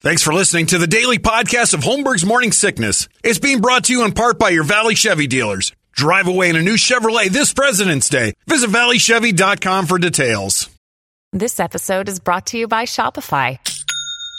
Thanks for listening to the daily podcast of Holmberg's Morning Sickness. It's being brought to you in part by your Valley Chevy dealers. Drive away in a new Chevrolet this President's Day. Visit valleychevy.com for details. This episode is brought to you by Shopify.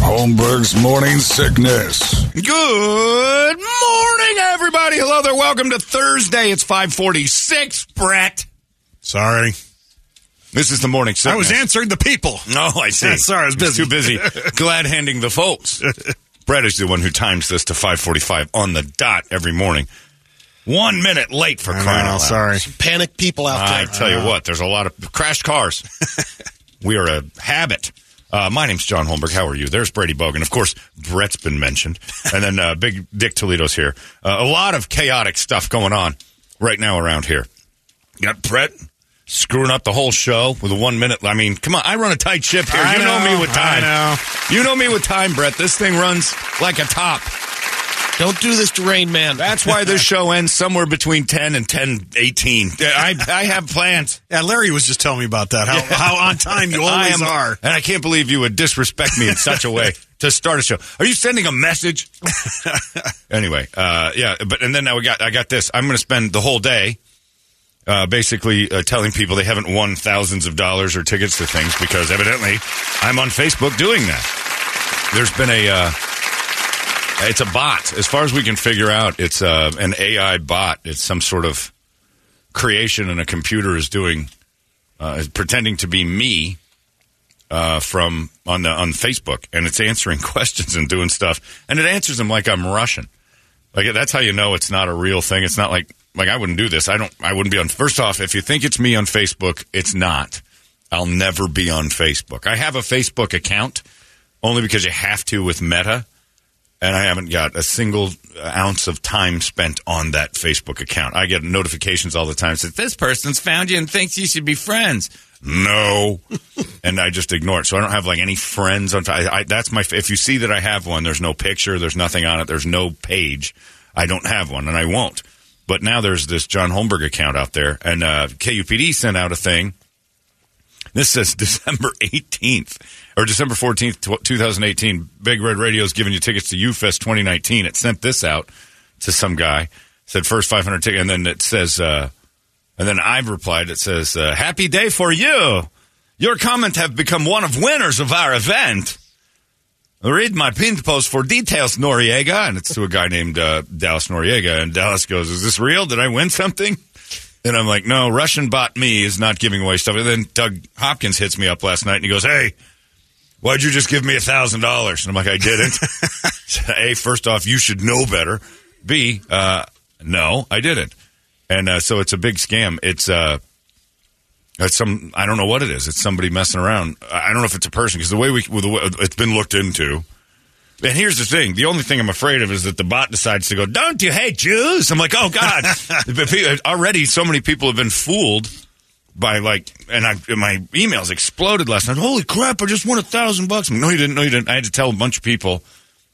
Holmberg's morning sickness. Good morning, everybody. Hello there. Welcome to Thursday. It's 546. Brett. Sorry. This is the morning sickness. I was answering the people. No, I see. Sorry, I was busy. too busy. Glad handing the folks. Brett is the one who times this to 545 on the dot every morning. One minute late for I crying know, out loud. sorry. Panic people out I there. I tell you uh-huh. what, there's a lot of crashed cars. we are a habit. Uh, my name's John Holmberg. How are you? There's Brady Bogan. Of course, Brett's been mentioned. And then uh, Big Dick Toledo's here. Uh, a lot of chaotic stuff going on right now around here. You got Brett screwing up the whole show with a one minute. I mean, come on. I run a tight ship here. I you know, know, me with time. I know. You know me with time, Brett. This thing runs like a top. Don't do this to Rain Man. That's why this show ends somewhere between 10 and 10, 18. I, I have plans. Yeah, Larry was just telling me about that. How, how on time you I always am- are. And I can't believe you would disrespect me in such a way to start a show. Are you sending a message? anyway, uh, yeah, but and then now we got I got this. I'm going to spend the whole day uh, basically uh, telling people they haven't won thousands of dollars or tickets to things because evidently I'm on Facebook doing that. There's been a uh, it's a bot. As far as we can figure out, it's uh, an AI bot. It's some sort of creation, and a computer is doing uh, is pretending to be me uh, from on the on Facebook, and it's answering questions and doing stuff, and it answers them like I'm Russian. Like that's how you know it's not a real thing. It's not like like I wouldn't do this. I don't. I wouldn't be on. First off, if you think it's me on Facebook, it's not. I'll never be on Facebook. I have a Facebook account only because you have to with Meta, and I haven't got a single ounce of time spent on that Facebook account. I get notifications all the time that this person's found you and thinks you should be friends. No, and I just ignore it. So I don't have like any friends on. I, I, that's my. If you see that I have one, there's no picture, there's nothing on it, there's no page. I don't have one, and I won't. But now there's this John Holmberg account out there, and uh, KUPD sent out a thing. This says December 18th or December 14th, 2018. Big Red Radio is giving you tickets to UFest 2019. It sent this out to some guy. Said first 500 tickets, and then it says, uh, and then I've replied. It says, uh, "Happy day for you. Your comment have become one of winners of our event." Read my pinned post for details, Noriega, and it's to a guy named uh, Dallas Noriega. And Dallas goes, "Is this real? Did I win something?" And I'm like, "No, Russian bot me is not giving away stuff." And then Doug Hopkins hits me up last night and he goes, "Hey, why'd you just give me a thousand dollars?" And I'm like, "I didn't." a, first off, you should know better. B, uh, no, I didn't. And uh, so it's a big scam. It's uh, it's some I don't know what it is. It's somebody messing around. I don't know if it's a person because the way we the way it's been looked into. And here's the thing: the only thing I'm afraid of is that the bot decides to go, "Don't you hate Jews?" I'm like, "Oh God!" Already, so many people have been fooled by like, and I my emails exploded last night. Holy crap! I just won a thousand bucks. No, you didn't. No, you didn't. I had to tell a bunch of people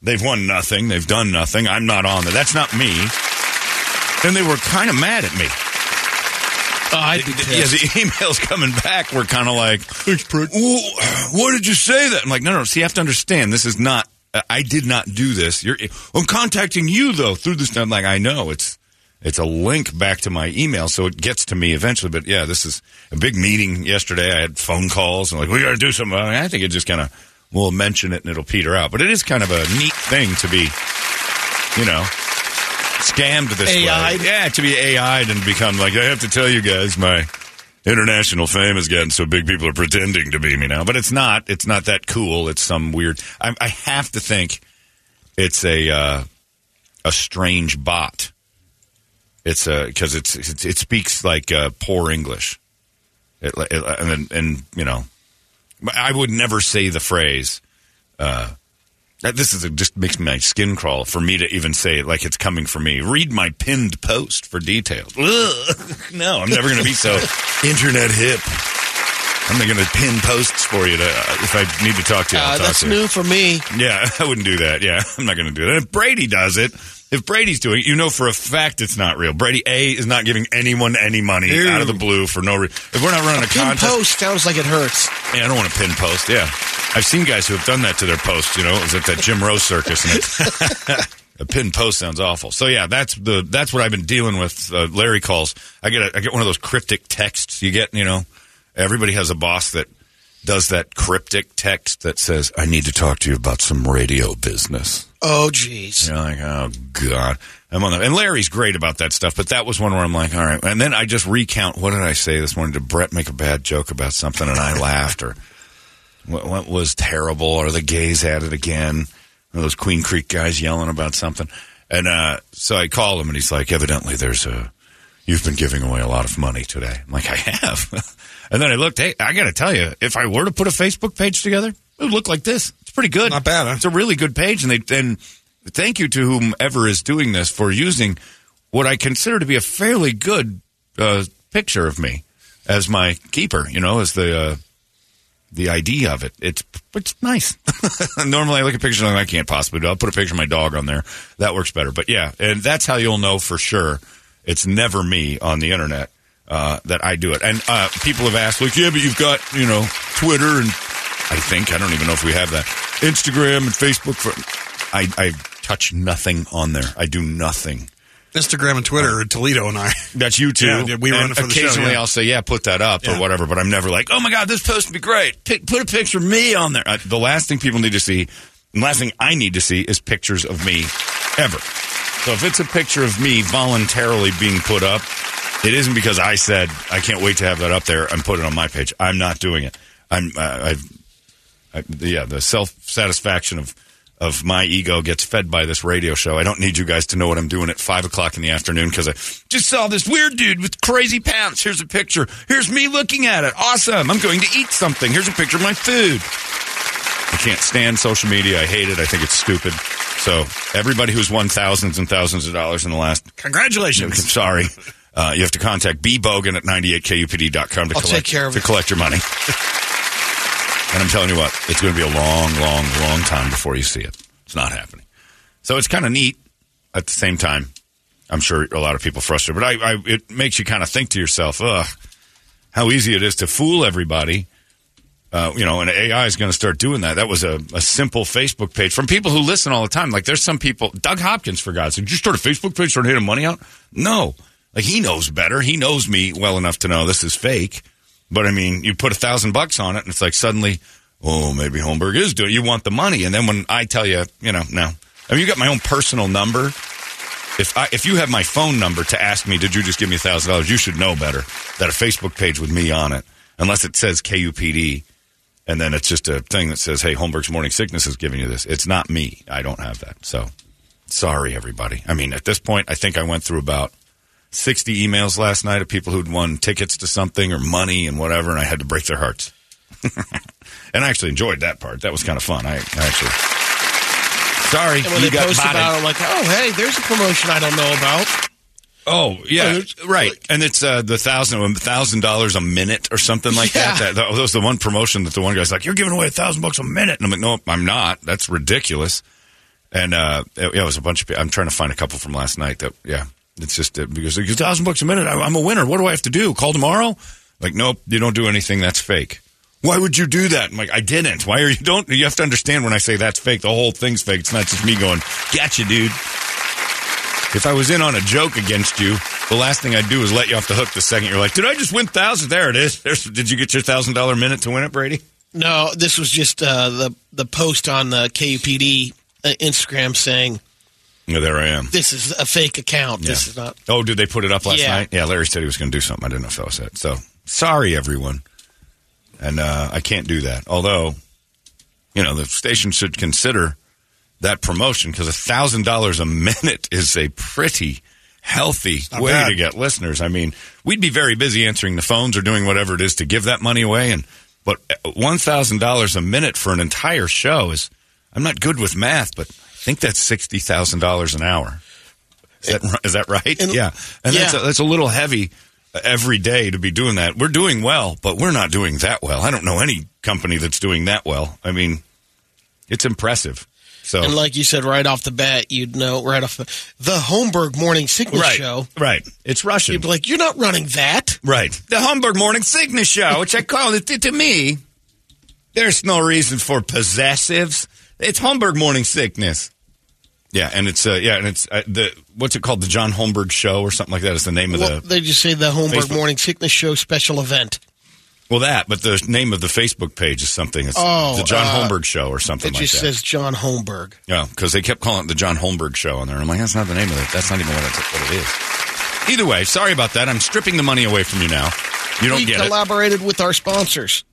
they've won nothing. They've done nothing. I'm not on there. That's not me. And they were kind of mad at me. Oh, I'd Yeah, the emails coming back were kind of like, "Ooh, "Why did you say that?" I'm like, "No, no. See, you have to understand. This is not. uh, I did not do this. You're. I'm contacting you though through this. I'm like, I know it's. It's a link back to my email, so it gets to me eventually. But yeah, this is a big meeting yesterday. I had phone calls and like, we got to do something. I think it just kind of we'll mention it and it'll peter out. But it is kind of a neat thing to be, you know, scammed this AI'd? way. Yeah, to be AI'd and become like, I have to tell you guys, my international fame has gotten so big people are pretending to be me now. But it's not. It's not that cool. It's some weird. I, I have to think it's a uh, a strange bot. It's because it's, it's it speaks like uh, poor English, it, it, and, and you know, I would never say the phrase. Uh, this is a, just makes my skin crawl for me to even say it like it's coming from me. Read my pinned post for details. Ugh. No, I'm never going to be so internet hip. I'm not going to pin posts for you to uh, if I need to talk to you. I'll Uh, talk that's to you. new for me. Yeah, I wouldn't do that. Yeah, I'm not going to do that. If Brady does it, if Brady's doing it, you know for a fact it's not real. Brady A is not giving anyone any money Ew. out of the blue for no reason. If we're not running a, Pin contest, post sounds like it hurts. yeah, I don't want to pin post. Yeah, I've seen guys who have done that to their posts. You know, it was at that Jim Rose circus, and it's, a pin post sounds awful. So yeah, that's the that's what I've been dealing with. Uh, Larry calls. I get a, I get one of those cryptic texts. You get, you know, everybody has a boss that does that cryptic text that says, "I need to talk to you about some radio business." Oh, jeez. You're like, oh god, I'm on the. And Larry's great about that stuff, but that was one where I'm like, all right. And then I just recount what did I say this morning? Did Brett make a bad joke about something and I laughed, or what, what was terrible, or the gays at it again? Those Queen Creek guys yelling about something, and uh, so I call him, and he's like, evidently there's a. You've been giving away a lot of money today. I'm like, I have. and then I looked, hey, I got to tell you, if I were to put a Facebook page together, it would look like this. Pretty good. Not bad, huh? It's a really good page, and they and thank you to whomever is doing this for using what I consider to be a fairly good uh, picture of me as my keeper. You know, as the uh, the ID of it. It's it's nice. Normally, I look at pictures and I can't possibly do. it. I'll put a picture of my dog on there. That works better. But yeah, and that's how you'll know for sure. It's never me on the internet uh, that I do it. And uh, people have asked, like, yeah, but you've got you know Twitter and I think I don't even know if we have that Instagram and Facebook. For I, I touch nothing on there. I do nothing. Instagram and Twitter, Toledo and I. That's you too. Yeah, yeah, we run And it for the show, Occasionally, yeah. I'll say, "Yeah, put that up" or whatever. But I'm never like, "Oh my god, this post would be great." Put a picture of me on there. Uh, the last thing people need to see, the last thing I need to see, is pictures of me ever. So if it's a picture of me voluntarily being put up, it isn't because I said I can't wait to have that up there and put it on my page. I'm not doing it. I'm. Uh, I've. I, yeah, the self satisfaction of of my ego gets fed by this radio show. I don't need you guys to know what I'm doing at five o'clock in the afternoon because I just saw this weird dude with crazy pants. Here's a picture. Here's me looking at it. Awesome. I'm going to eat something. Here's a picture of my food. I can't stand social media. I hate it. I think it's stupid. So everybody who's won thousands and thousands of dollars in the last congratulations. I'm sorry. Uh, you have to contact B Bogan at 98kupd.com to I'll collect, take care of to it. collect your money. and I'm telling you what, it's going to be a long, long, long time before you see it. It's not happening. So it's kind of neat at the same time. I'm sure a lot of people frustrated, but I, I it makes you kind of think to yourself, ugh, how easy it is to fool everybody. Uh, you know, and AI is going to start doing that. That was a, a simple Facebook page from people who listen all the time. Like, there's some people, Doug Hopkins, for God's sake, did you start a Facebook page, start handing money out? No. Like, he knows better. He knows me well enough to know this is fake. But I mean, you put a thousand bucks on it, and it's like suddenly, oh, maybe Holmberg is doing. it. You want the money, and then when I tell you, you know, no. I mean, you got my own personal number. If I, if you have my phone number to ask me, did you just give me a thousand dollars? You should know better that a Facebook page with me on it, unless it says KUPD, and then it's just a thing that says, "Hey, Holmberg's Morning Sickness is giving you this." It's not me. I don't have that. So, sorry, everybody. I mean, at this point, I think I went through about 60 emails last night of people who'd won tickets to something or money and whatever, and I had to break their hearts. and I actually enjoyed that part. That was kind of fun. I, I actually. Sorry, And when you they got post about it, I'm like, oh, hey, there's a promotion I don't know about. Oh yeah, Oh, right. And it's uh, the thousand thousand dollars a minute or something like Yeah. that. That, that was the one promotion that the one guy's like, "You're giving away a thousand bucks a minute," and I'm like, "No, I'm not. That's ridiculous." And uh, it, yeah, it was a bunch of. I'm trying to find a couple from last night. That yeah, it's just uh, because a thousand bucks a minute. I, I'm a winner. What do I have to do? Call tomorrow? Like, nope, you don't do anything. That's fake. Why would you do that? I'm like, I didn't. Why are you don't? You have to understand when I say that's fake. The whole thing's fake. It's not just me going, "Gotcha, dude." If I was in on a joke against you, the last thing I'd do is let you off the hook the second you're like, did I just win thousand? There it is. There's, did you get your thousand dollar minute to win it, Brady? No, this was just uh, the the post on the KUPD uh, Instagram saying Yeah, there I am. this is a fake account. This is not. Oh, did they put it up last Yeah. night? Yeah, Larry said he was going to do something. I didn't know if that was it. So sorry, everyone. And uh, I can't do that. Although, you know, the station should consider that promotion because a thousand dollars a minute is a pretty healthy way bad. to get listeners. I mean, we'd be very busy answering the phones or doing whatever it is to give that money away. And but one thousand dollars a minute for an entire show is. I'm not good with math, but I think that's sixty thousand dollars an hour. Is that, ri- that right? And- yeah, and that's a, that's a little heavy uh, every day to be doing that. We're doing well, but we're not doing that well. I don't know any company that's doing that well. I mean, it's impressive. So And like you said right off the bat, you'd know right off the the Holmberg Morning Sickness right, Show. right, it's Russian. You'd be like, you're not running that. Right. The Holmberg Morning Sickness Show, which I call it to, to me. There's no reason for possessives. It's Holmberg Morning Sickness. Yeah, and it's uh, yeah, and it's uh, the what's it called? The John Holmberg Show or something like that is the name of Well, the they just say the Holmberg Facebook. Morning Sickness Show special event. well that, but the name of the Facebook page is something. It's Oh, the John uh, Holmberg Show or something like that. It like just that. says John Holmberg. Yeah, because they kept calling it the John Holmberg Show on there. I'm like, that's not the name of it. That's not even what, what it is. Either way, sorry about that. I'm stripping the money away from you now. You don't we get it. collaborated with our sponsors.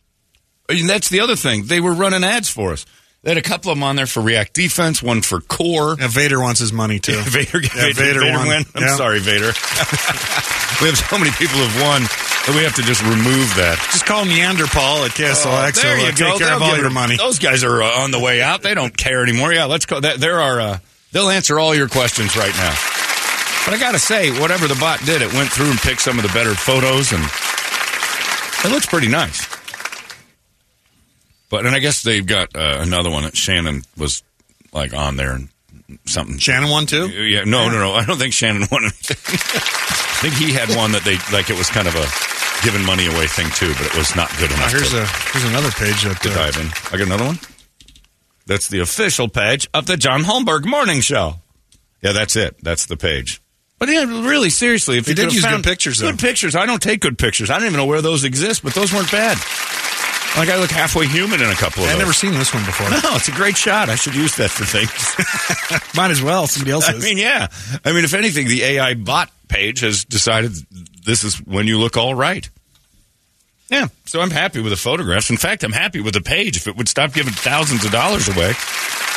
And that's the other thing. They were running ads for us. They had a couple of them on there for React Defense, one for Core. Yeah, Vader wants his money too. Vader, Yeah, Vader, Vader Vader won. I'm Yeah. sorry, Vader. we have so many people who've won that we have to just remove that. Just call Neanderthal at KSLX. there you uh, go. Take care They'll of all your money. Those guys are uh, on the way out. They don't care anymore. Yeah, let's go. There are. Uh, they'll answer all your questions right now. But I got to say, whatever the bot did, it went through and picked some of the better photos, and it looks pretty nice. But and I guess they've got uh, another one that Shannon was like on there and something. Shannon won too. Yeah, no, no, no. I don't think Shannon won anything. I think he had one that they like. It was kind of a giving money away thing too, but it was not good Oh, enough. here's to, a here's another page that to uh, dive in. I got another one. That's the official page of the John Holmberg Morning Show. Yeah, that's it. That's the page. But yeah, really, seriously, if They you did use good pictures, though. Good pictures. I don't take good pictures. I don't even know where those exist, but those weren't bad. Like I look halfway human in a couple of I've those. never seen this one before. No, it's a great shot. I should use that for things. Might as well. Somebody else. I else's. mean, yeah. I mean, if anything, the AI bot page has decided this is when you look all right. Yeah. So I'm happy with the photographs. In fact, I'm happy with the page. If it would stop giving thousands of dollars away,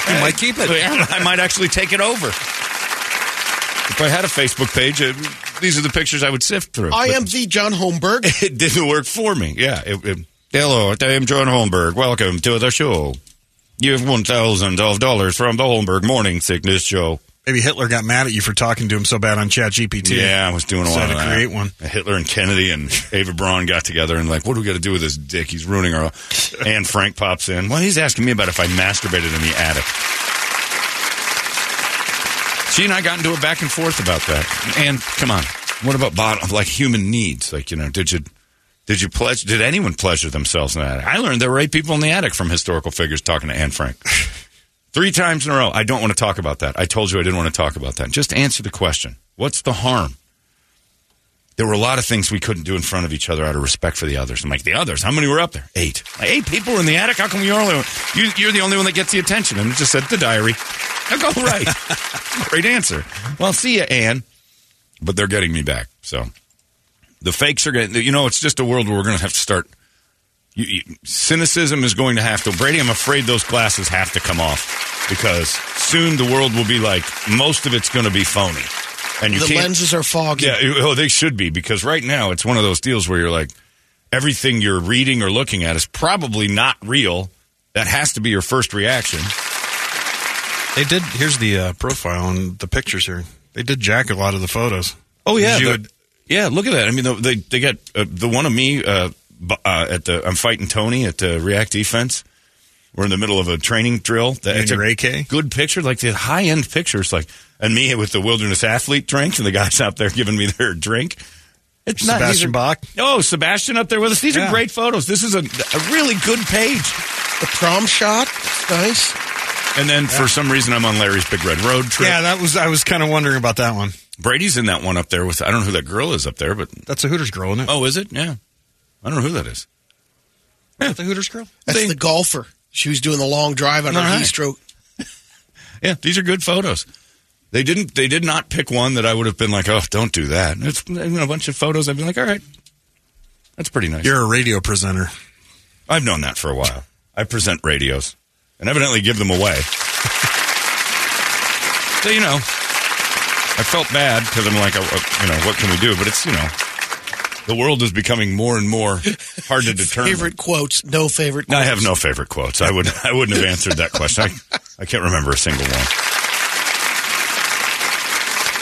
You might keep it. Yeah, I might actually take it over. If I had a Facebook page, uh, these are the pictures I would sift through. I But am the John Holmberg. It didn't work for me. Yeah. It, it, hello, I am John Holmberg. Welcome to the show. You have one thousand of dollars from the Holmberg Morning Sickness Show. Maybe Hitler got mad at you for talking to him so bad on ChatGPT. Yeah, I was doing a lot of to that. create one. Hitler and Kennedy and Ava Braun got together and like, what do we got to do with this dick? He's ruining our. And Frank pops in. Well, he's asking me about if I masturbated in the attic. She and I got into a back and forth about that. And come on, what about bottom like human needs? Like you know, did you did you pleasure? Did anyone pleasure themselves in the attic? I learned there were eight people in the attic from historical figures talking to Anne Frank. Three times in a row. I don't want to talk about that. I told you I didn't want to talk about that. Just answer the question. What's the harm? There were a lot of things we couldn't do in front of each other out of respect for the others. I'm like, the others? How many were up there? Eight. Like, eight people were in the attic. How come you're, only, you, you're the only one that gets the attention? And it just said the diary. I go, right. Great answer. Well, see you, Anne. But they're getting me back. So the fakes are getting, you know, it's just a world where we're going to have to start. You, you, cynicism is going to have to. Brady, I'm afraid those glasses have to come off because soon the world will be like most of it's going to be phony, and you the can't. lenses are foggy. Yeah, oh, they should be because right now it's one of those deals where you're like, everything you're reading or looking at is probably not real. That has to be your first reaction. They did. Here's the uh, profile and the pictures here. They did jack a lot of the photos. Oh yeah, You the- would- yeah. Look at that. I mean, they they got uh, the one of me uh, uh, at the I'm fighting Tony at the React Defense. We're in the middle of a training drill. That- And it's a your AK? good picture, like the high end pictures, like and me with the wilderness athlete drink, and the guys out there giving me their drink. It's not- Sebastian are- Bach. Oh, Sebastian up there with us. These are great photos. This is a, a really good page. The prom shot. It's nice. And then for some reason, I'm on Larry's Big Red Road trip. Yeah, that was. I was kind of wondering about that one. Brady's in that one up there with. I don't know who that girl is up there, but That's a Hooters girl, isn't it? oh, is it? Yeah, I don't know who that is. yeah, the Hooters girl. That's They- the golfer. She was doing the long drive on her All right. heat stroke. Yeah, these are good photos. They didn't. They did not pick one that I would have been like, oh, don't do that. It's you know, a bunch of photos. I'd be like, all right, that's pretty nice. You're a radio presenter. I've known that for a while. I present radios and evidently give them away. so you know, I felt bad because I'm like, uh, uh, you know, what can we do? But it's you know, the world is becoming more and more hard to determine. Favorite quotes? No favorite. Quotes. No. I have no favorite quotes. I would I wouldn't have answered that question. I, I can't remember a single one.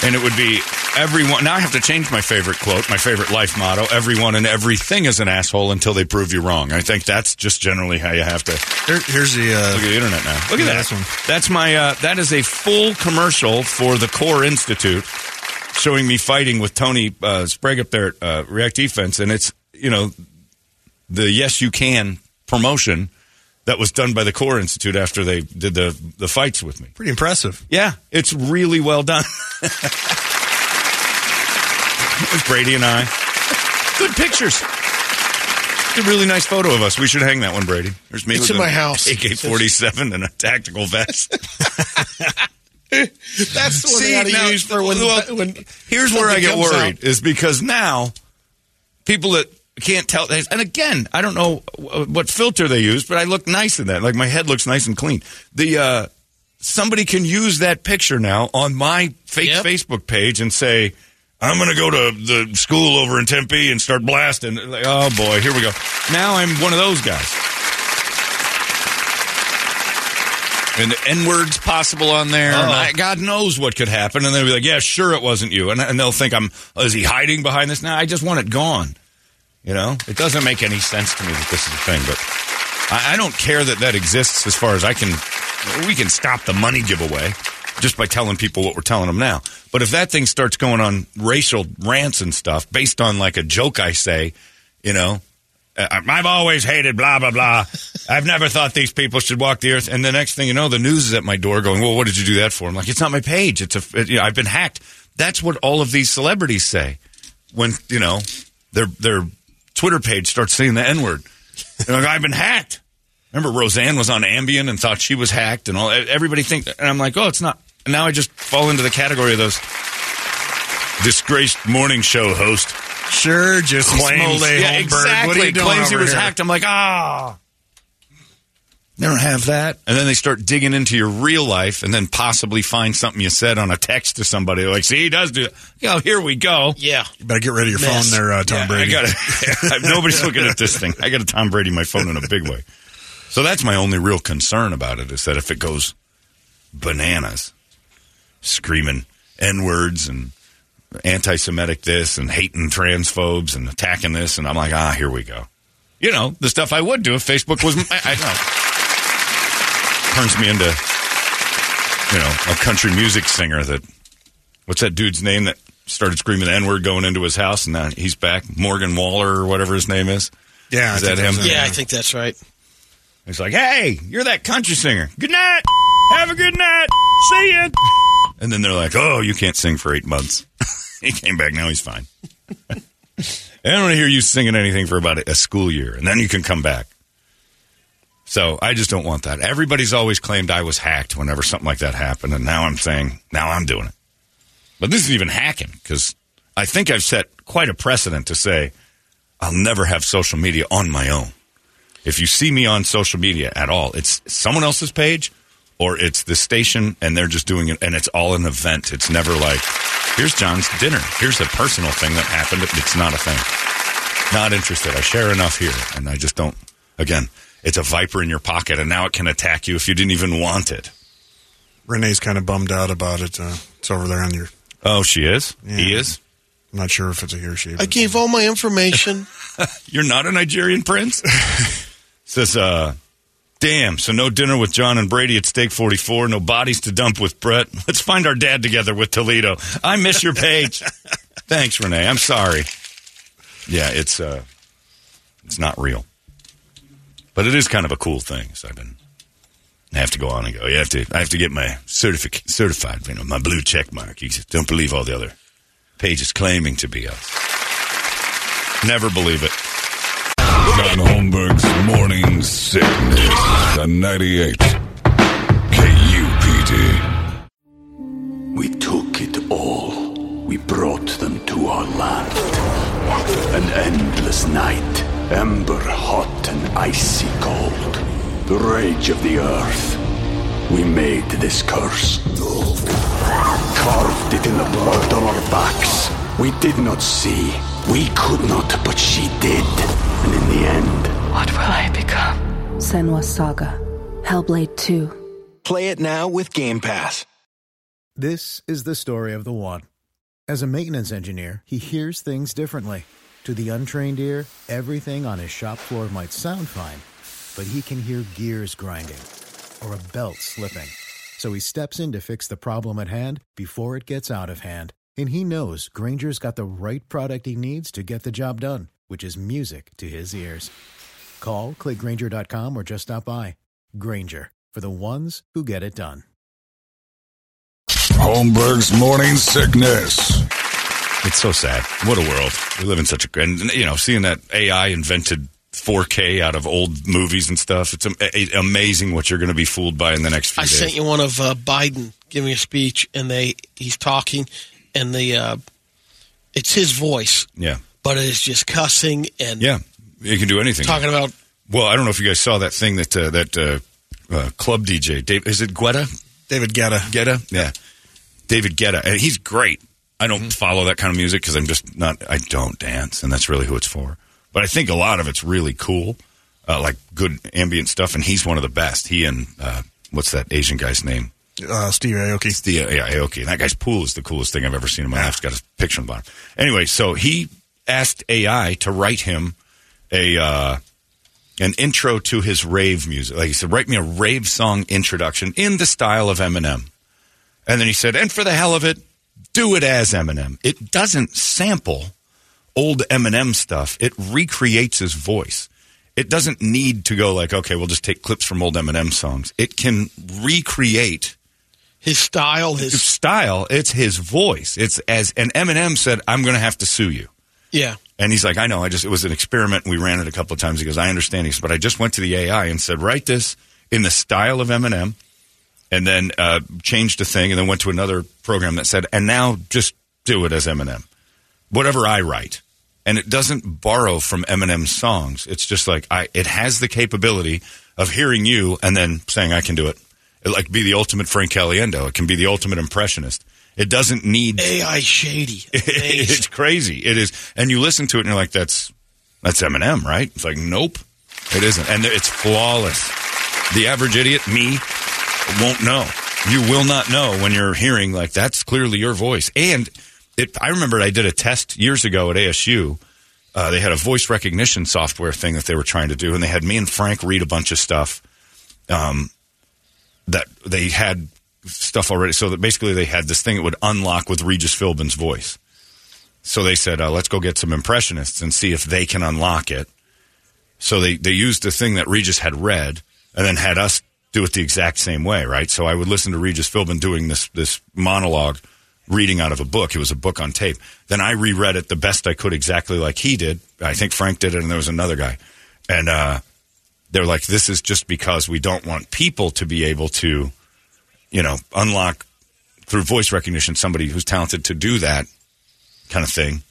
And it would be everyone. Now I have to change my favorite quote, my favorite life motto. Everyone and everything is an asshole until they prove you wrong. I think that's just generally how you have to Here, here's the. Uh, look at the internet now. Look at that. one. That's my. Uh, that is a full commercial for the Core Institute, showing me fighting with Tony uh, Sprague up there at uh, React Defense, and it's you know the Yes You Can promotion that was done by the Core Institute after they did the the fights with me. pretty impressive. Yeah, it's really well done. it's Brady and I. Good pictures. A really nice photo of us. We should hang that one, Brady. There's me It's with in my house. AK-47 and a tactical vest. That's the one they ought now, use for when, well, when here's where I get worried out. is because now people that can't tell and again I don't know what filter they use but I look nice in that like my head looks nice and clean the uh somebody can use that picture now on my fake Yep. Facebook page and say I'm going to go to the school over in Tempe and start blasting like oh boy here we go now I'm one of those guys and the N words possible on there. and I- God knows what could happen. And they'll be like, yeah, sure, it wasn't you. And, and they'll think I'm, is he hiding behind this? Now I just want it gone. You know, it doesn't make any sense to me that this is a thing, but I, I don't care that that exists as far as I can. We can stop the money giveaway just by telling people what we're telling them now. But if that thing starts going on racial rants and stuff based on like a joke I say, you know, uh, I've always hated blah blah blah. I've never thought these people should walk the earth. And the next thing you know, the news is at my door, going, "Well, what did you do that for?" I'm like, "It's not my page. It's a, it, you know, I've been hacked." That's what all of these celebrities say when you know their their Twitter page starts saying the N word. like, I've been hacked. Remember, Roseanne was on Ambien and thought she was hacked, and all everybody think. And I'm like, "Oh, it's not." And now I just fall into the category of those disgraced morning show host Sure, just claims, Smoley yeah, Holmberg. exactly. What are you doing claims he was here? hacked. I'm like, ah. They don't have that. And then they start digging into your real life and then possibly find something you said on a text to somebody. Like, see, he does do it. Oh, here we go. Yeah. You better get rid of your Mess. phone there, uh, Tom Yeah, Brady. I got Nobody's looking at this thing. I got a Tom Brady my phone in a big way. So that's my only real concern about it is that if it goes bananas, screaming N words and anti Semitic this and hating transphobes and attacking this, and I'm like, ah, here we go. You know, the stuff I would do if Facebook was, I, I know. Turns me into, you know, a country music singer that, what's that dude's name that started screaming the N word going into his house and now he's back? Morgan Wallen or whatever his name is. Yeah, Is I that him? Yeah, I think that's right. He's like, hey, you're that country singer. Good night. Have a good night. See ya. And then they're like, oh, you can't sing for eight months. he came back. Now he's fine. I don't want to hear you singing anything for about a school year, and then you can come back. So I just don't want that. Everybody's always claimed I was hacked whenever something like that happened, and now I'm saying, now I'm doing it. But this is even hacking because I think I've set quite a precedent to say I'll never have social media on my own. If you see me on social media at all, it's someone else's page or it's the station and they're just doing it and it's all an event. It's never like, here's John's dinner. Here's a personal thing that happened. It's not a thing. Not interested. I share enough here and I just don't. Again, it's a viper in your pocket and now it can attack you if you didn't even want it. Renee's kind of bummed out about it. Uh, it's over there on your. Oh, she is? He is? I'm not sure if it's a he or she. I gave all my information. You're not a Nigerian prince? Says, uh, damn, so no dinner with John and Brady at Steak 44, no bodies to dump with Brett. Let's find our dad together with Toledo. I miss your page. Thanks, Renee. I'm sorry. Yeah, it's, uh, it's not real. But it is kind of a cool thing. So I've been, I have to go on and go. You have to, I have to get my certific- certified, you know, my blue check mark. You just don't believe all the other pages claiming to be us. Never believe it. John Holmberg's Morning Sickness. The 98. KUPD. We took it all, we brought them to our land. An endless night, ember hot and icy cold. The rage of the earth. We made this curse. Carved it in the blood on our backs. We did not see. We could not, but she did. And in the end, What will I become? Senua's Saga. Hellblade 2. Play it now with Game Pass. This is the story of the one. As a maintenance engineer, he hears things differently. To the untrained ear, everything on his shop floor might sound fine, but he can hear gears grinding or a belt slipping. So he steps in to fix the problem at hand before it gets out of hand. And he knows Grainger's got the right product he needs to get the job done, which is music to his ears. Call, clickgrainger.com, or just stop by. Grainger, for the ones who get it done. Holmberg's morning sickness. It's so sad. What a world. We live in such a and you know, seeing that AI invented 4K out of old movies and stuff. It's am- a- amazing what you're going to be fooled by in the next few I days. sent you one of uh, Biden giving a speech, and they he's talking, and the uh, it's his voice, yeah. But it is just cussing and Yeah. You can do anything. talking about well, I don't know if you guys saw that thing that uh, that uh, uh, club DJ Dave is it Guetta? David Guetta. Guetta? Yeah. David Guetta. And he's great. I don't Mm-hmm. follow that kind of music because I'm just not, I don't dance, and that's really who it's for. But I think a lot of it's really cool, uh, like good ambient stuff, and he's one of the best. He and, uh, what's that Asian guy's name? Uh, Steve Aoki. Uh, yeah, Aoki. And that guy's pool is the coolest thing I've ever seen in my life. It's got a picture on the bottom. Anyway, so he asked AI to write him a, uh, an intro to his rave music. Like he said, write me a rave song introduction in the style of Eminem. And then he said, and for the hell of it, do it as Eminem. It doesn't sample old Eminem stuff. It recreates his voice. It doesn't need to go like, okay, we'll just take clips from old Eminem songs. It can recreate his style, his his style. It's his voice. It's as, and Eminem said, I'm going to have to sue you. Yeah. And he's like, I know. I just it was an experiment. We ran it a couple of times. He goes, I understand. He says, but I just went to the AI and said, write this in the style of Eminem, and then uh, changed the thing, and then went to another program that said, and now just do it as Eminem, whatever I write. And it doesn't borrow from Eminem's songs. It's just like I. It has the capability of hearing you and then saying, I can do it. It like be the ultimate Frank Caliendo. It can be the ultimate impressionist. It doesn't need AI shady. it's crazy. It is, and you listen to it and you're like, "That's that's Eminem, right?" It's like, nope, it isn't, and it's flawless. The average idiot, me, won't know. You will not know when you're hearing like that's clearly your voice. And it, I remember I did a test years ago at ASU. Uh, they had a voice recognition software thing that they were trying to do, and they had me and Frank read a bunch of stuff. Um, that they had stuff already. So that basically they had this thing that would unlock with Regis Philbin's voice. So they said, uh, let's go get some impressionists and see if they can unlock it. So they, they used the thing that Regis had read and then had us do it the exact same way, right? So I would listen to Regis Philbin doing this, this monologue reading out of a book. It was a book on tape. Then I reread it the best I could exactly like he did. I think Frank did it and there was another guy. And, uh, they're like, this is just because we don't want people to be able to, you know, unlock through voice recognition somebody who's talented to do that kind of thing.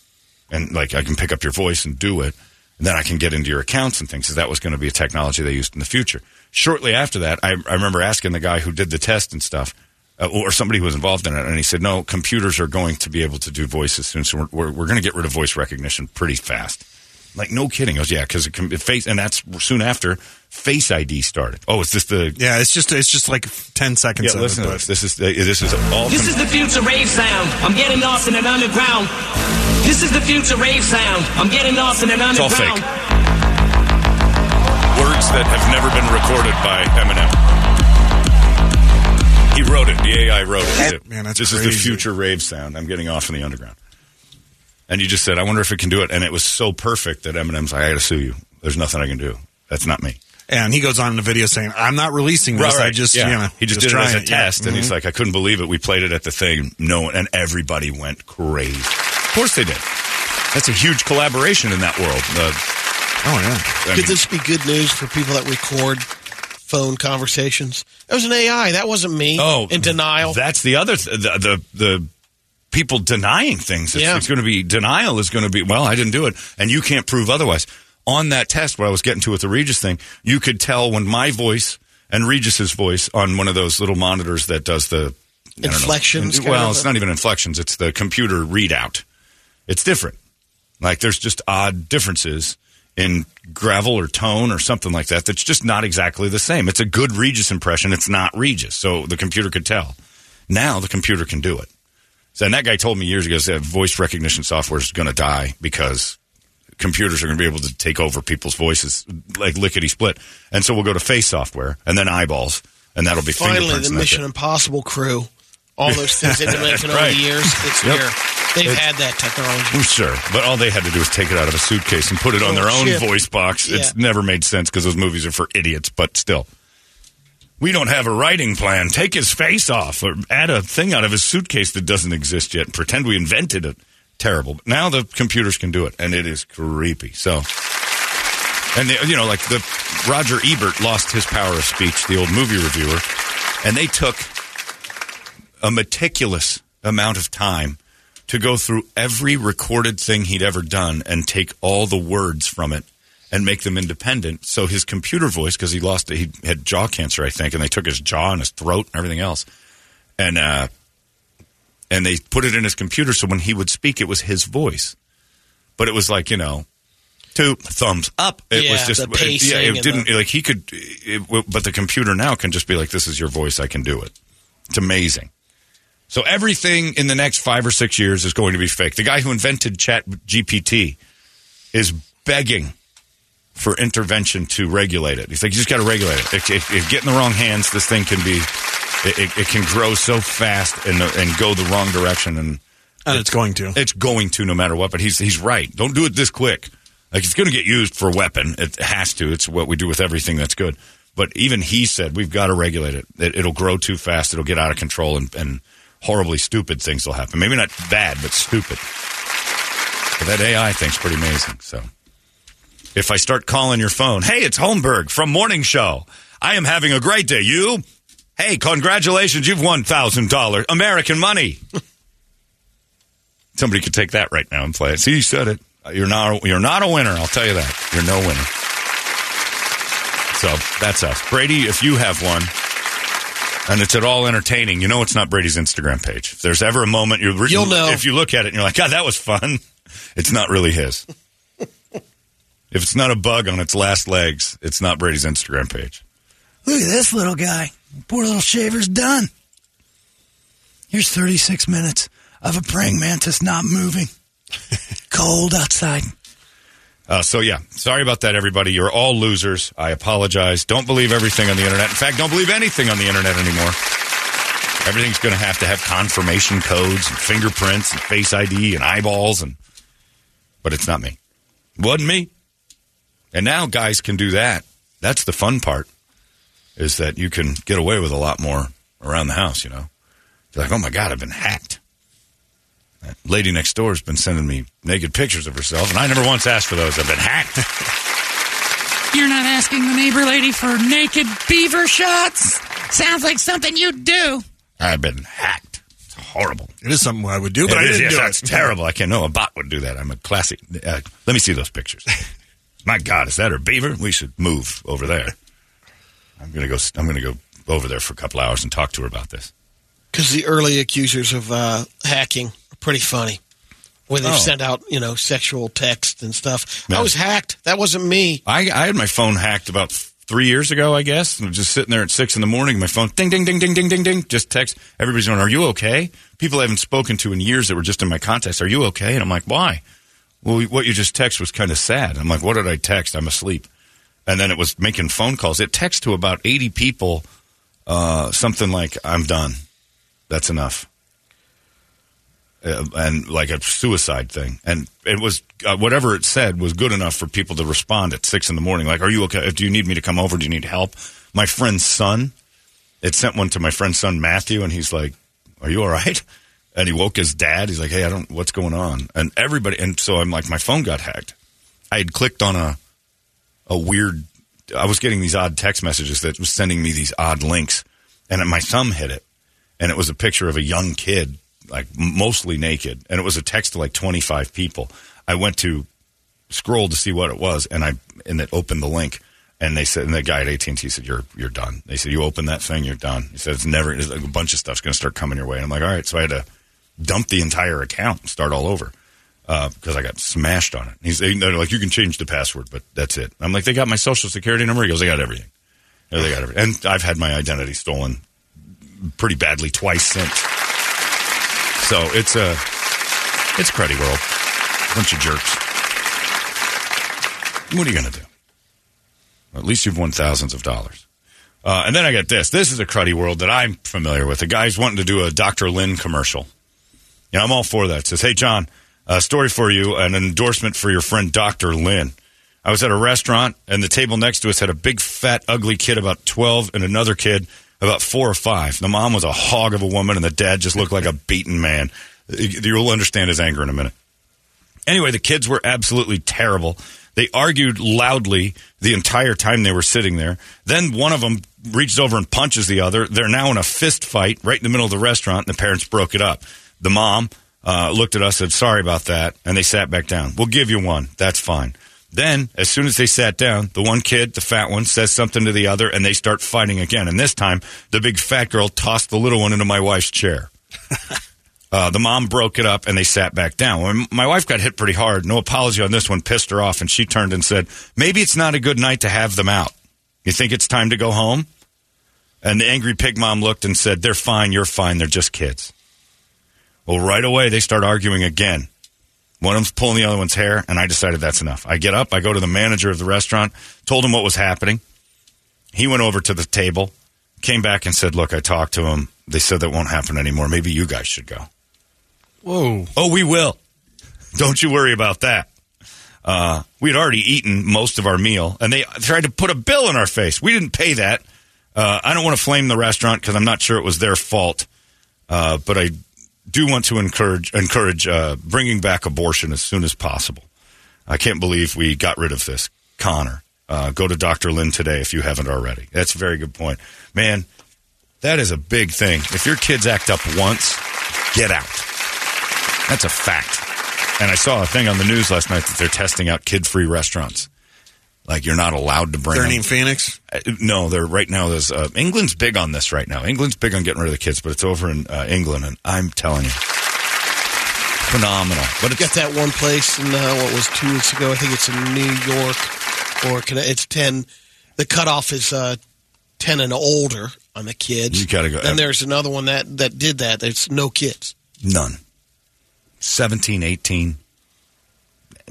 And like, I can pick up your voice and do it. And then I can get into your accounts and things. So that was going to be a technology they used in the future. Shortly after that, I, I remember asking the guy who did the test and stuff, uh, or somebody who was involved in it, and he said, no, computers are going to be able to do voices soon. So we're, we're, we're going to get rid of voice recognition pretty fast. Like, no kidding. He goes, yeah, because it can it face, and that's soon after Face ID started. Oh, is this the. Yeah, it's just it's just like ten seconds. Yeah, of listen it, to but- this. This is, uh, this is all. This is the future rave sound. I'm getting lost in an underground. This is the future rave sound. I'm getting lost in an It's all underground. fake. Words that have never been recorded by Eminem. He wrote it. The AI wrote it. Man, that's this is the future rave sound. I'm getting off in the underground. And you just said, I wonder if it can do it. And it was so perfect that Eminem's like, I got to sue you. There's nothing I can do. That's not me. And he goes on in the video saying, "I'm not releasing this. I just, yeah. you know, he just, did it as a Yeah. test, and he's Mhm. like, I couldn't believe it. We played it at the thing, no, one- and everybody went crazy. Of course they did. That's a huge collaboration in that world. Uh, oh yeah. I Could mean- this be good news for people that record phone conversations? That was an AI. That wasn't me. Oh, in denial. That's the other th- the, the the people denying things. It's, Yeah. it's going to be denial is going to be well, I didn't do it, and you can't prove otherwise. On that test, what I was getting to with the Regis thing, you could tell when my voice and Regis's voice on one of those little monitors that does the. Inflections, Well, it's not even inflections; it's the computer readout. It's different. Like there's just odd differences in gravel or tone or something like that. That's just not exactly the same. It's a good Regis impression. It's not Regis, so the computer could tell. Now the computer can do it. So, and that guy told me years ago that voice recognition software is going to die because computers are going to be able to take over people's voices like lickety split. And so we'll go to face software and then eyeballs, and that'll be Finally, fingerprints. the Mission. Impossible crew, all those things they've been making Right. over the years, it's Yep. here. They've had that technology. Sure, but all they had to do was take it out of a suitcase and put it on Oh, their own shit. voice box. It's never made sense because those movies are for idiots, but still. We don't have a writing plan. Take his face off or add a thing out of his suitcase that doesn't exist yet and pretend we invented it. Terrible. But now the computers can do it, and it is creepy. So, and they, you know, like the Roger Ebert lost his power of speech, the old movie reviewer, and they took a meticulous amount of time to go through every recorded thing he'd ever done and take all the words from it and make them independent. So his computer voice, because he lost, he had jaw cancer, I think, and they took his jaw and his throat and everything else, and uh, and they put it in his computer. So when he would speak, it was his voice, but it was like you know. Two thumbs up. It was just pacing yeah. It didn't the- like he could, it, but the computer now can just be like, "This is your voice. I can do it." It's amazing. So everything in the next five or six years is going to be fake. The guy who invented Chat GPT is begging for intervention to regulate it. He's like, you just got to regulate it. If, if, if you get in the wrong hands, this thing can be, it, it, it can grow so fast and and go the wrong direction, and And it's going to. it's going to no matter what. But he's he's right. Don't do it this quick. Like it's going to get used for a weapon. It has to. It's what we do with everything that's good. But even he said we've got to regulate it. it it'll grow too fast. It'll get out of control, and, and horribly stupid things will happen. Maybe not bad, but stupid. But that AI thing's pretty amazing. So if I start calling your phone, hey, it's Holmberg from Morning Show. I am having a great day. You? Hey, congratulations, you've won thousand dollars American money. Somebody could take that right now and play it. See, you said it. You're not. You're not a winner. I'll tell you that. You're no winner. So that's us, Brady. If you have one, and it's at all entertaining, you know it's not Brady's Instagram page. If there's ever a moment you're, You'll know. if you look at it and you're like, God, that was fun. It's not really his. If it's not a bug on its last legs, it's not Brady's Instagram page. Look at this little guy. Poor little shaver's done. Here's 36 minutes of a praying mantis not moving. Cold outside. Uh, so yeah, sorry about that, everybody. You're all losers. I apologize. Don't believe everything on the internet. In fact, don't believe anything on the internet anymore. Everything's going to have to have confirmation codes and fingerprints and face ID and eyeballs and. But it's not me. Wasn't me. And now guys can do that. That's the fun part. Is that you can get away with a lot more around the house. You know, you're like, oh my god, I've been hacked. That lady next door has been sending me naked pictures of herself, and I never once asked for those. I've been hacked. You're not asking the neighbor lady for naked beaver shots? Sounds like something you'd do. I've been hacked. It's horrible. It is something I would do, but It I is, didn't yes, do that's it. terrible. I can't know a bot would do that. I'm a classic. Uh, let me see those pictures. My God, is that her beaver? We should move over there. I'm gonna go. I'm gonna go over there for a couple hours and talk to her about this. Because the early accusers of uh, hacking are pretty funny. When they've Oh. sent out, you know, sexual texts and stuff. I was hacked. That wasn't me. I, I had my phone hacked about three years ago, I guess. I was just sitting there at six in the morning. My phone, ding, ding, ding, ding, ding, ding, ding. Just text. Everybody's going, "Are you okay?" People I haven't spoken to in years that were just in my contacts. Are you okay? And I'm like, why? Well, what you just text was kind of sad. I'm like, what did I text? I'm asleep. And then it was making phone calls. It texted to about 80 people, uh, something like, I'm done. That's enough. Uh, and like a suicide thing. And it was, uh, whatever it said was good enough for people to respond at six in the morning. Like, are you okay? Do you need me to come over? Do you need help? My friend's son, it sent one to my friend's son, Matthew, and he's like, are you all right? And he woke his dad. He's like, hey, I don't, what's going on? And everybody, and so I'm like, my phone got hacked. I had clicked on a, a weird, I was getting these odd text messages that was sending me these odd links, and my thumb hit it, and it was a picture of a young kid like mostly naked, and it was a text to like 25 people. I went to scroll to see what it was, and I and it opened the link, and they said, and the guy at AT and T said, "You're you're done." They said, "You open that thing, you're done." He said, "It's never it's like a bunch of stuff's going to start coming your way." And I'm like, "All right," so I had to dump the entire account and start all over because I got smashed on it. He's like, "You can change the password, but that's it." I'm like, "They got my social security number." He goes, "They got everything." Yeah, They got everything, and I've had my identity stolen pretty badly twice since. So it's a it's cruddy world. Bunch of jerks. What are you going to do? At least you've won thousands of dollars. Uh, and then I got this. This is a cruddy world that I'm familiar with. The guy's wanting to do a Dr. Lynn commercial. Know, I'm all for that. It says, hey, John, a story for you, an endorsement for your friend Dr. Lynn. I was at a restaurant, and the table next to us had a big, fat, ugly kid about 12 and another kid about four or five. The mom was a hog of a woman, and the dad just looked like a beaten man. You'll understand his anger in a minute. Anyway, the kids were absolutely terrible. They argued loudly the entire time they were sitting there. Then one of them reaches over and punches the other. They're now in a fist fight right in the middle of the restaurant, and the parents broke it up. The mom uh, looked at us and said, Sorry about that. And they sat back down. We'll give you one. That's fine. Then, as soon as they sat down, the one kid, the fat one, says something to the other, and they start fighting again. And this time, the big fat girl tossed the little one into my wife's chair. Uh, the mom broke it up and they sat back down. When my wife got hit pretty hard, no apology on this one pissed her off, and she turned and said, Maybe it's not a good night to have them out. You think it's time to go home? And the angry pig mom looked and said, They're fine, you're fine, they're just kids. Well, right away, they start arguing again. One of them's pulling the other one's hair, and I decided that's enough. I get up, I go to the manager of the restaurant, told him what was happening. He went over to the table, came back and said, Look, I talked to him. They said that won't happen anymore. Maybe you guys should go. Whoa. Oh, we will. Don't you worry about that. Uh, we had already eaten most of our meal, and they tried to put a bill in our face. We didn't pay that. Uh, I don't want to flame the restaurant because I'm not sure it was their fault, uh, but I do want to encourage encourage uh, bringing back abortion as soon as possible. I can't believe we got rid of this, Connor. Uh, go to Dr. Lynn today if you haven't already. That's a very good point, man. That is a big thing. If your kids act up once, get out. That's a fact. And I saw a thing on the news last night that they're testing out kid-free restaurants. Like you're not allowed to bring. They're them. Phoenix? Uh, no, they're right now. There's uh, England's big on this right now. England's big on getting rid of the kids, but it's over in uh, England, and I'm telling you, phenomenal. But it's Got that one place in uh, what was two weeks ago. I think it's in New York or Conne- it's ten. The cutoff is uh, ten and older on the kids. You gotta go- And there's another one that that did that. There's no kids. none. 17, 18,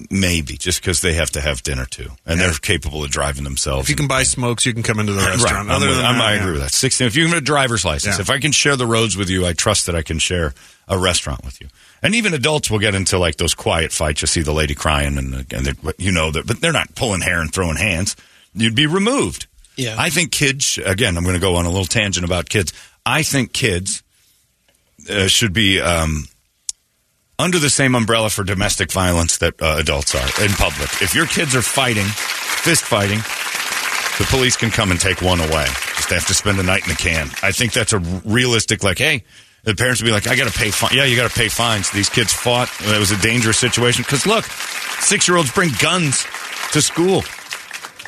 maybe, just because they have to have dinner too, and they're capable of driving themselves. If you can buy smokes, you can come into the restaurant. Right. I'm Other with- than I'm- that, I yeah. agree with that. 16. If you have a driver's license, Yeah. if I can share the roads with you, I trust that I can share a restaurant with you. And even adults will get into like those quiet fights. You see the lady crying, and, and you know that, but they're not pulling hair and throwing hands. You'd be removed. Yeah. I think kids. Again, I'm going to go on a little tangent about kids. I think kids uh, should be. Um, under the same umbrella for domestic violence that uh, adults are in public. If your kids are fighting, fist fighting, the police can come and take one away. Just have to spend a night in the can. I think that's a realistic, like, hey, the parents would be like, I got to pay fine. Yeah, you got to pay fines. These kids fought. It was a dangerous situation. Because look, six year olds bring guns to school.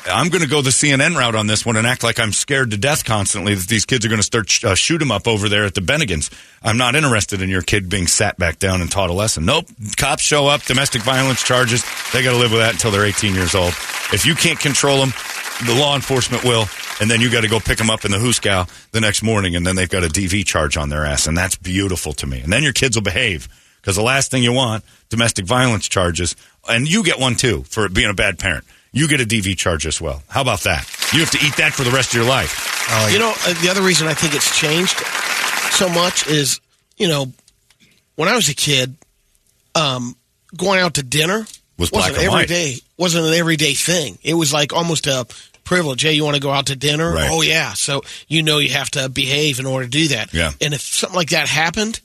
I'm going to go the CNN route on this one and act like I'm scared to death constantly that these kids are going to start sh- uh, shoot 'em up over there at the Bennigans. I'm not interested in your kid being sat back down and taught a lesson. Nope. Cops show up, domestic violence charges. They got to live with that until they're 18 years old. If you can't control them, the law enforcement will, and then you got to go pick them up in the Hooskow the next morning, and then they've got a DV charge on their ass, and that's beautiful to me. And then your kids will behave. Because the last thing you want, domestic violence charges, and you get one too for being a bad parent. You get a DV charge as well. How about that? You have to eat that for the rest of your life. You know, uh, the other reason I think it's changed so much is, you know, when I was a kid, um, going out to dinner Was black wasn't and every white. day wasn't an everyday thing. It was like almost a privilege. Hey, you want to go out to dinner? Right. Oh yeah. So you know you have to behave in order to do that. Yeah. And if something like that happened,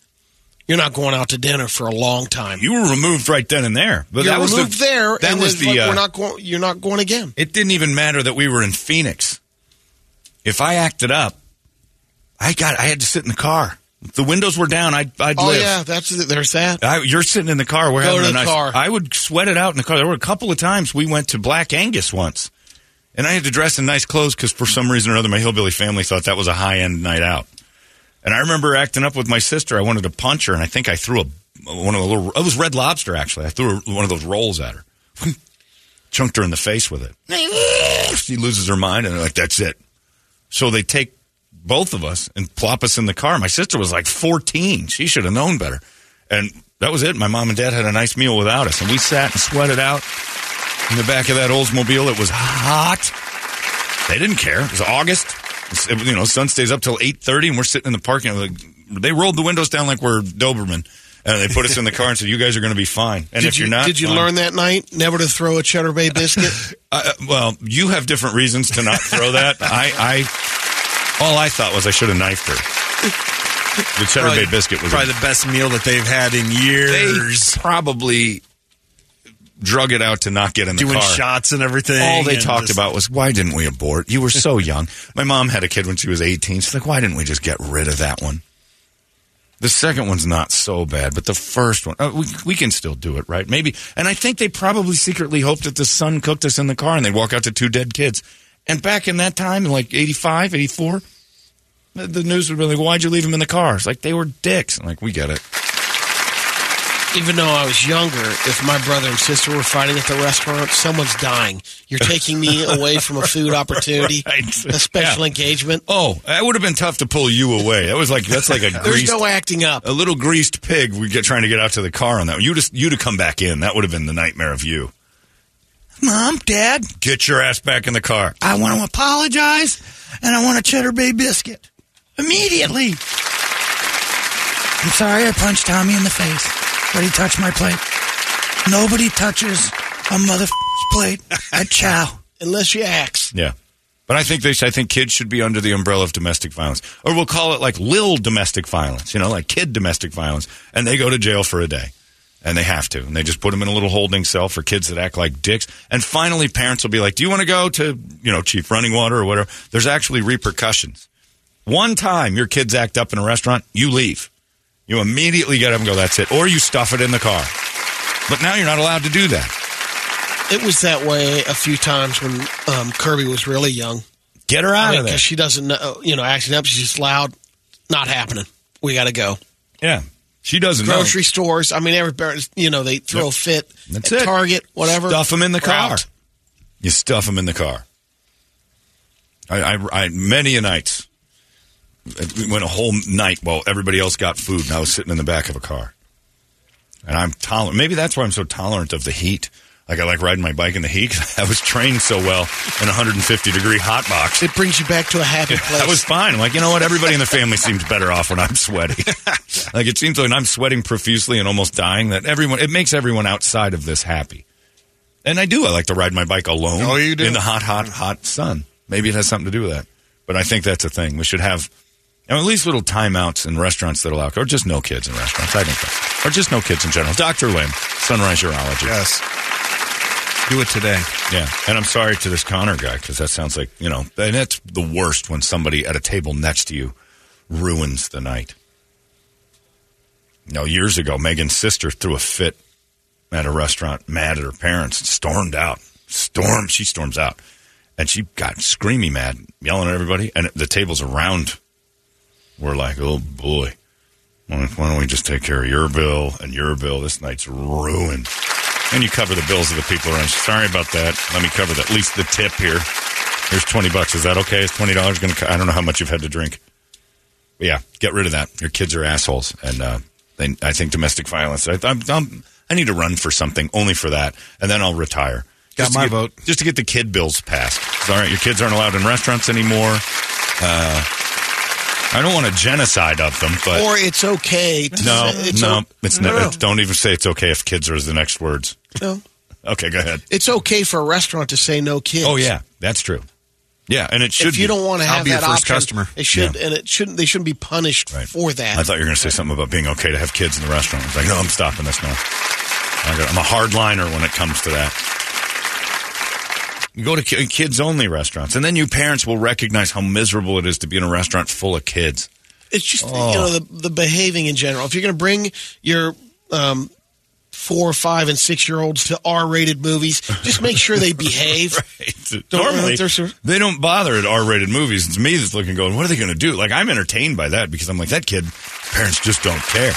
you're not going out to dinner for a long time. You were removed right then and there. But You're that was removed the, there, That and was the. like, uh, we're not going. You're not going again. it didn't even matter that we were in Phoenix. If I acted up, I got I had to sit in the car. If the windows were down, I'd, I'd Oh live. yeah, that's there's that. I, you're sitting in the car. We're Go having a the nice. car. I would sweat it out in the car. There were a couple of times we went to Black Angus once, and I had to dress in nice clothes because for some reason or other, my hillbilly family thought that was a high end night out. And I remember acting up with my sister. I wanted to punch her, and I think I threw a one of the little. It was Red Lobster actually. I threw one of those rolls at her, chunked her in the face with it. She loses her mind, and they're like, "That's it." So they take both of us and plop us in the car. My sister was like 14. She should have known better. And that was it. My mom and dad had a nice meal without us. And we sat and sweated out in the back of that Oldsmobile. It was hot. They didn't care. It was August. You know, sun stays up till 8.30 and we're sitting in the parking lot. Like, they rolled the windows down like we're Doberman. And they put us in the car and said, you guys are going to be fine. And did if you, you're not, did you fine. learn that night never to throw a cheddar bay biscuit? Uh, well, you have different reasons to not throw that. I, I, all I thought was I should have knifed her. The cheddar Probably- bay biscuit was probably the best meal that they've had in years. Probably drug it out to not get in the car. Doing car. shots and everything. All they talked just- about was why didn't we abort? You were so young. My mom had a kid when she was 18. She's like, why didn't we just get rid of that one? The second one's not so bad, but the first one, uh, we, we can still do it, right? Maybe. And I think they probably secretly hoped that the sun cooked us in the car and they'd walk out to two dead kids. And back in that time, in like 85, 84, the, the news would be like, why'd you leave them in the car? It's like they were dicks. I'm like, we get it. Even though I was younger, if my brother and sister were fighting at the restaurant, someone's dying. You're taking me away from a food opportunity, Right. a special Yeah. engagement. Oh, that would have been tough to pull you away. That was like that's like a There's greased, no acting up. a little greased pig. We get trying to get out to the car on that. One. You just you to come back in. That would have been the nightmare of you. Mom, Dad, Get your ass back in the car. I want to apologize, and I want a cheddar bay biscuit immediately. I'm sorry I punched Tommy in the face, but he touched my plate. Nobody touches a mother plate at Chow. Unless you axe. Yeah. But I think they, I think kids should be under the umbrella of domestic violence, or we'll call it like lil domestic violence. You know, like kid domestic violence, and they go to jail for a day, and they have to, and they just put them in a little holding cell for kids that act like dicks. And finally, parents will be like, "Do you want to go to you know Chief Running Water or whatever?" There's actually repercussions. One time your kids act up in a restaurant, you leave. You immediately get up and go, "That's it," or you stuff it in the car. But now you're not allowed to do that. It was that way a few times when um, Kirby was really young. Get her out of there. Because she doesn't know, you know, acting up. She's just loud. Not happening. We got to go. Yeah, she doesn't know. Grocery stores. I mean, every you know, they throw a fit That's at it. Target, whatever. Stuff them in the We're car. out. You stuff them in the car. I, I, I many a nights. We went a whole night while everybody else got food, and I was sitting in the back of a car. And I'm tolerant. Maybe that's why I'm so tolerant of the heat. Like I like riding my bike in the heat. I was trained so well in a 150 degree hot box. It brings you back to a happy place. That was fine. I'm like, you know what? Everybody in the family seems better off when I'm sweaty. like it seems like when I'm sweating profusely and almost dying, that everyone it makes everyone outside of this happy. And I do. I like to ride my bike alone. Oh, you do? in the hot, hot, hot sun. Maybe it has something to do with that. But I think that's a thing. We should have know, at least little timeouts in restaurants that allow, or just no kids in restaurants. I think that, or just no kids in general. Doctor Lim, Sunrise Urology. Yes. Do it today. Yeah, and I'm sorry to this Connor guy because that sounds like you know, and that's the worst when somebody at a table next to you ruins the night. You know, years ago, Megan's sister threw a fit at a restaurant, mad at her parents, and stormed out. Storm, she storms out, and she got screamy mad, yelling at everybody, and the tables around were like, "Oh boy, why don't we just take care of your bill and your bill? This night's ruined." And you cover the bills of the people around. Sorry about that. Let me cover that. At least the tip here. Here's twenty bucks. Is that okay? Is twenty dollars going to? I don't know how much you've had to drink. But yeah, get rid of that. Your kids are assholes, and uh, they, I think domestic violence. I, I'm, I'm, I need to run for something only for that, and then I'll retire. Got my get- vote. Just to get the kid bills passed. It's all right. Your kids aren't allowed in restaurants anymore. Uh, I don't want a genocide of them, but or it's okay. To no, say, it's no, o- it's no, no, no. it's- Don't even say it's okay if kids are the next words. No. Okay, go ahead. It's okay for a restaurant to say no kids. Oh yeah, that's true. Yeah, and it should. If you be. don't want to I'll have be that your first option, customer. it should, Yeah. and it shouldn't. They shouldn't be punished Right. for that. I thought you were going to say something about being okay to have kids in the restaurant. I was like, no, I'm stopping this now. I got, I'm a hardliner when it comes to that. You go to kids only restaurants, and then you parents will recognize how miserable it is to be in a restaurant full of kids. It's just Oh. you know the the behaving in general. If you're going to bring your um, four, five, and six year olds to R rated movies, just make sure they behave. Don't Normally, they're sort of- they don't bother at R-rated movies. It's me that's looking, going, "What are they going to do?" Like I'm entertained by that because I'm like, that kid. Parents just don't care.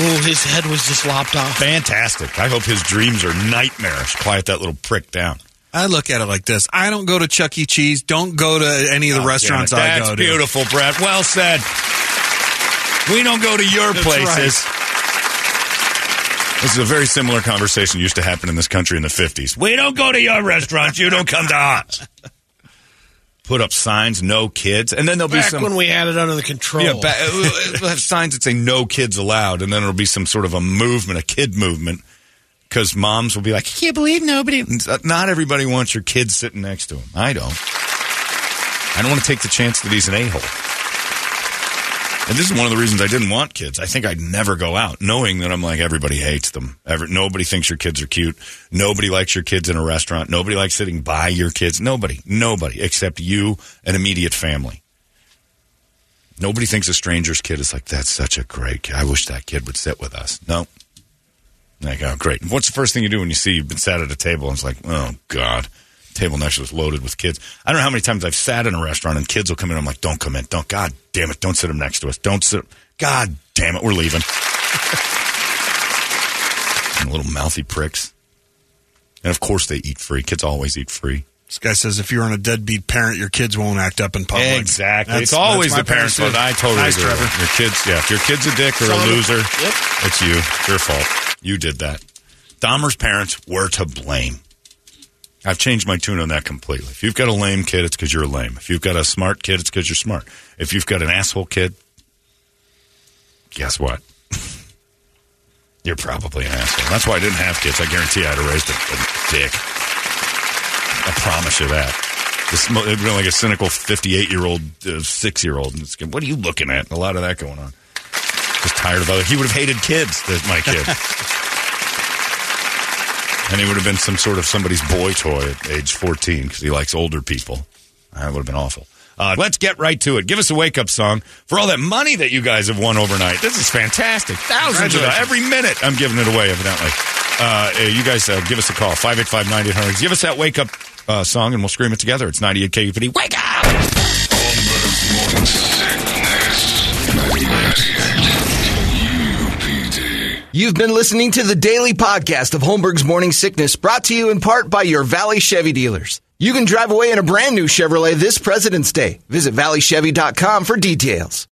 Oh, his head was just lopped off. Fantastic. I hope his dreams are nightmarish. Quiet that little prick down. I look at it like this. I don't go to Chuck E. Cheese. Don't go to any of the Oh, restaurants damn. I That's go to. That's beautiful, Brett. Well said. We don't go to your That's places. This is a very similar conversation used to happen in this country in the 50s. We don't go to your restaurants. You don't come to us. Put up signs, no kids. And then there'll be Back some. when we had it under the control. Yeah, ba- we'll have signs that say no kids allowed, and then it'll be some sort of a movement, a kid movement, because moms will be like, I can't believe nobody. Uh, not everybody wants your kid sitting next to him. I don't. I don't want to take the chance that he's an a hole. And this is one of the reasons I didn't want kids. I think I'd never go out, knowing that I'm like everybody hates them. Nobody thinks your kids are cute. Nobody likes your kids in a restaurant. Nobody likes sitting by your kids. Nobody, nobody except you and immediate family. Nobody thinks a stranger's kid is like that's such a great kid. I wish that kid would sit with us. No. Like, oh, great. What's the first thing you do when you see you've been sat at a table and it's like, oh, God, table next to us loaded with kids? I don't know how many times I've sat in a restaurant and kids will come in. I'm like, don't come in. Don't. God damn it. Don't sit them next to us. Don't sit. God damn it. We're leaving. And little mouthy pricks. And of course they eat free. Kids always eat free. This guy says if you're on a deadbeat parent, your kids won't act up in public. Exactly. That's- it's always the parents' fault. I totally nice, agree. Trevor. Your kids, yeah. If your kid's a dick or a loser, Yep. it's you. It's your fault. You did that. Dahmer's parents were to blame. I've changed my tune on that completely. If you've got a lame kid, it's because you're lame. If you've got a smart kid, it's because you're smart. If you've got an asshole kid, guess what? you're probably an asshole. That's why I didn't have kids. I guarantee I'd have raised a, a dick. I promise you that. This been like a cynical 58 year old, uh, six year old. What are you looking at? A lot of that going on. Just tired of other. He would have hated kids. My kid. and he would have been some sort of somebody's boy toy at age 14 because he likes older people. That would have been awful. Uh, let's get right to it. Give us a wake up song for all that money that you guys have won overnight. This is fantastic. Thousands of every minute. I'm giving it away, evidently. Uh, uh, you guys uh, give us a call 585 9800. Give us that wake up uh, song and we'll scream it together. It's 98 KUPD. Wake up! You've been listening to the daily podcast of Holmberg's Morning Sickness, brought to you in part by your Valley Chevy dealers. You can drive away in a brand new Chevrolet this President's Day. Visit valleychevy.com for details.